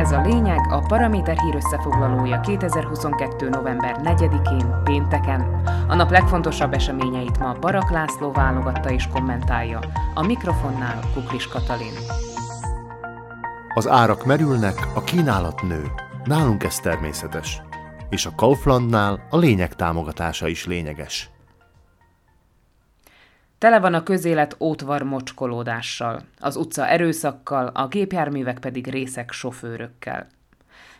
Ez a lényeg a Paraméter hír összefoglalója 2022. november 4-én, pénteken. A nap legfontosabb eseményeit ma Barak László válogatta és kommentálja. A mikrofonnál Kuklis Katalin. Az árak merülnek, a kínálat nő. Nálunk ez természetes. És a Kauflandnál a lényeg támogatása is lényeges. Tele van a közélet ótvar mocskolódással, az utca erőszakkal, a gépjárművek pedig részek sofőrökkel.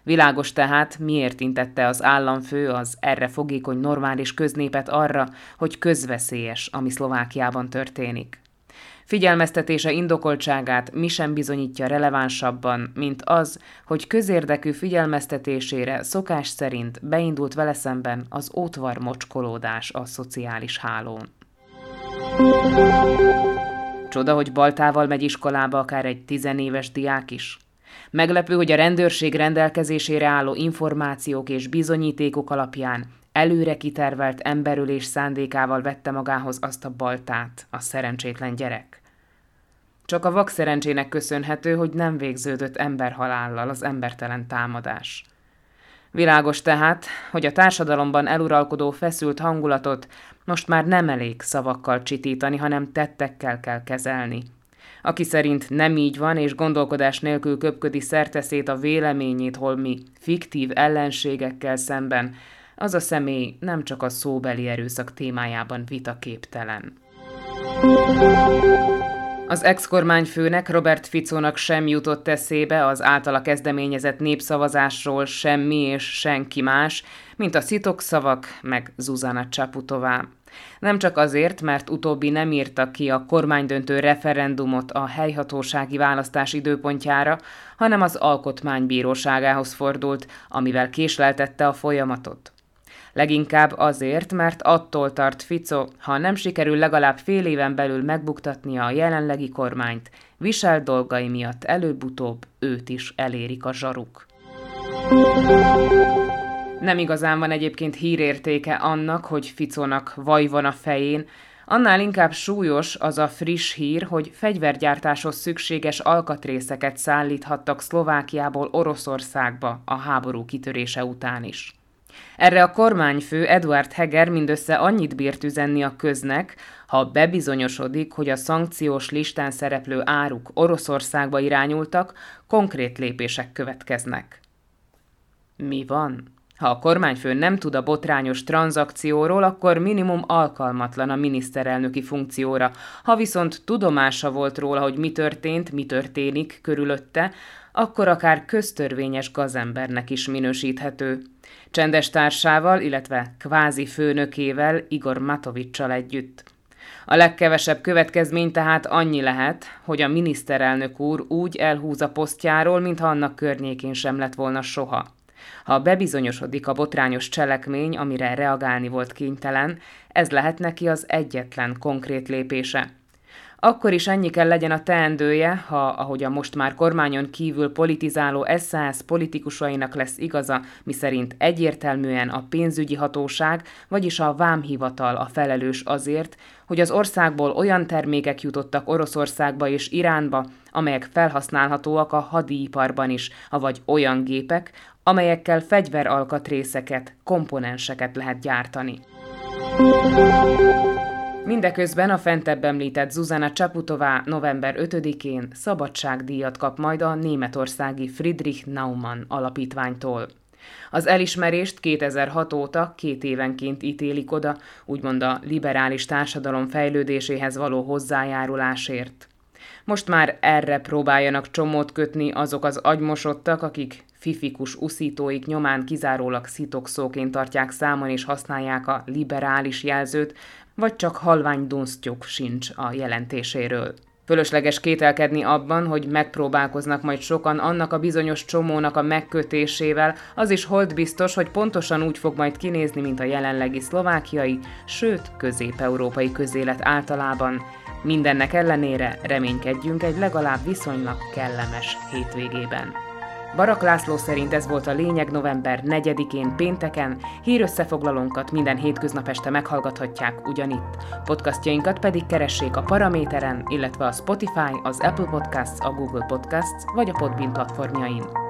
Világos tehát, miért intette az államfő az erre fogékony normális köznépet arra, hogy közveszélyes, ami Szlovákiában történik. Figyelmeztetése indokoltságát mi sem bizonyítja relevánsabban, mint az, hogy közérdekű figyelmeztetésére szokás szerint beindult vele szemben az ótvar mocskolódás a szociális hálón. Csoda, hogy baltával megy iskolába akár egy tizenéves diák is. Meglepő, hogy a rendőrség rendelkezésére álló információk és bizonyítékok alapján előre kitervelt emberülés szándékával vette magához azt a baltát, a szerencsétlen gyerek. Csak a vak szerencsének köszönhető, hogy nem végződött emberhalállal az embertelen támadás. Világos tehát, hogy a társadalomban eluralkodó feszült hangulatot most már nem elég szavakkal csitítani, hanem tettekkel kell kezelni. Aki szerint nem így van, és gondolkodás nélkül köpködi szerteszét a véleményét holmi fiktív ellenségekkel szemben, az a személy nem csak a szóbeli erőszak témájában vitaképtelen. Az ex-kormányfőnek Robert Ficónak sem jutott eszébe az általa kezdeményezett népszavazásról semmi és senki más, mint a szitokszavak meg Zuzana Csaputová. Nem csak azért, mert utóbbi nem írta ki a kormánydöntő referendumot a helyhatósági választás időpontjára, hanem az alkotmánybíróságához fordult, amivel késleltette a folyamatot. Leginkább azért, mert attól tart Fico, ha nem sikerül legalább fél éven belül megbuktatnia a jelenlegi kormányt, visel dolgai miatt előbb-utóbb őt is elérik a zsaruk. Nem igazán van egyébként hírértéke annak, hogy Ficónak vaj van a fején, Annál inkább súlyos az a friss hír, hogy fegyvergyártáshoz szükséges alkatrészeket szállíthattak Szlovákiából Oroszországba a háború kitörése után is. Erre a kormányfő Eduard Heger mindössze annyit bírt üzenni a köznek, ha bebizonyosodik, hogy a szankciós listán szereplő áruk Oroszországba irányultak, konkrét lépések következnek. Mi van? Ha a kormányfő nem tud a botrányos tranzakcióról, akkor minimum alkalmatlan a miniszterelnöki funkcióra. Ha viszont tudomása volt róla, hogy mi történt, mi történik körülötte, akkor akár köztörvényes gazembernek is minősíthető. Csendes társával, illetve kvázi főnökével, Igor Matovicsal együtt. A legkevesebb következmény tehát annyi lehet, hogy a miniszterelnök úr úgy elhúz a posztjáról, mintha annak környékén sem lett volna soha. Ha bebizonyosodik a botrányos cselekmény, amire reagálni volt kénytelen, ez lehet neki az egyetlen konkrét lépése – akkor is ennyi kell legyen a teendője, ha, ahogy a most már kormányon kívül politizáló SZSZ politikusainak lesz igaza, miszerint egyértelműen a pénzügyi hatóság, vagyis a vámhivatal a felelős azért, hogy az országból olyan termékek jutottak Oroszországba és Iránba, amelyek felhasználhatóak a hadiiparban is, avagy olyan gépek, amelyekkel fegyveralkatrészeket, komponenseket lehet gyártani. Mindeközben a fentebb említett Zuzana Csaputová november 5-én szabadságdíjat kap majd a németországi Friedrich Naumann alapítványtól. Az elismerést 2006 óta két évenként ítélik oda, úgymond a liberális társadalom fejlődéséhez való hozzájárulásért. Most már erre próbáljanak csomót kötni azok az agymosottak, akik fifikus uszítóik nyomán kizárólag szitokszóként tartják számon és használják a liberális jelzőt, vagy csak halvány dunsztjuk sincs a jelentéséről. Fölösleges kételkedni abban, hogy megpróbálkoznak majd sokan annak a bizonyos csomónak a megkötésével, az is hold biztos, hogy pontosan úgy fog majd kinézni, mint a jelenlegi szlovákiai, sőt közép-európai közélet általában. Mindennek ellenére reménykedjünk egy legalább viszonylag kellemes hétvégében. Barak László szerint ez volt a lényeg november 4-én pénteken, hírösszefoglalónkat minden hétköznap este meghallgathatják ugyanitt. Podcastjainkat pedig keressék a Paraméteren, illetve a Spotify, az Apple Podcasts, a Google Podcasts vagy a Podbean platformjain.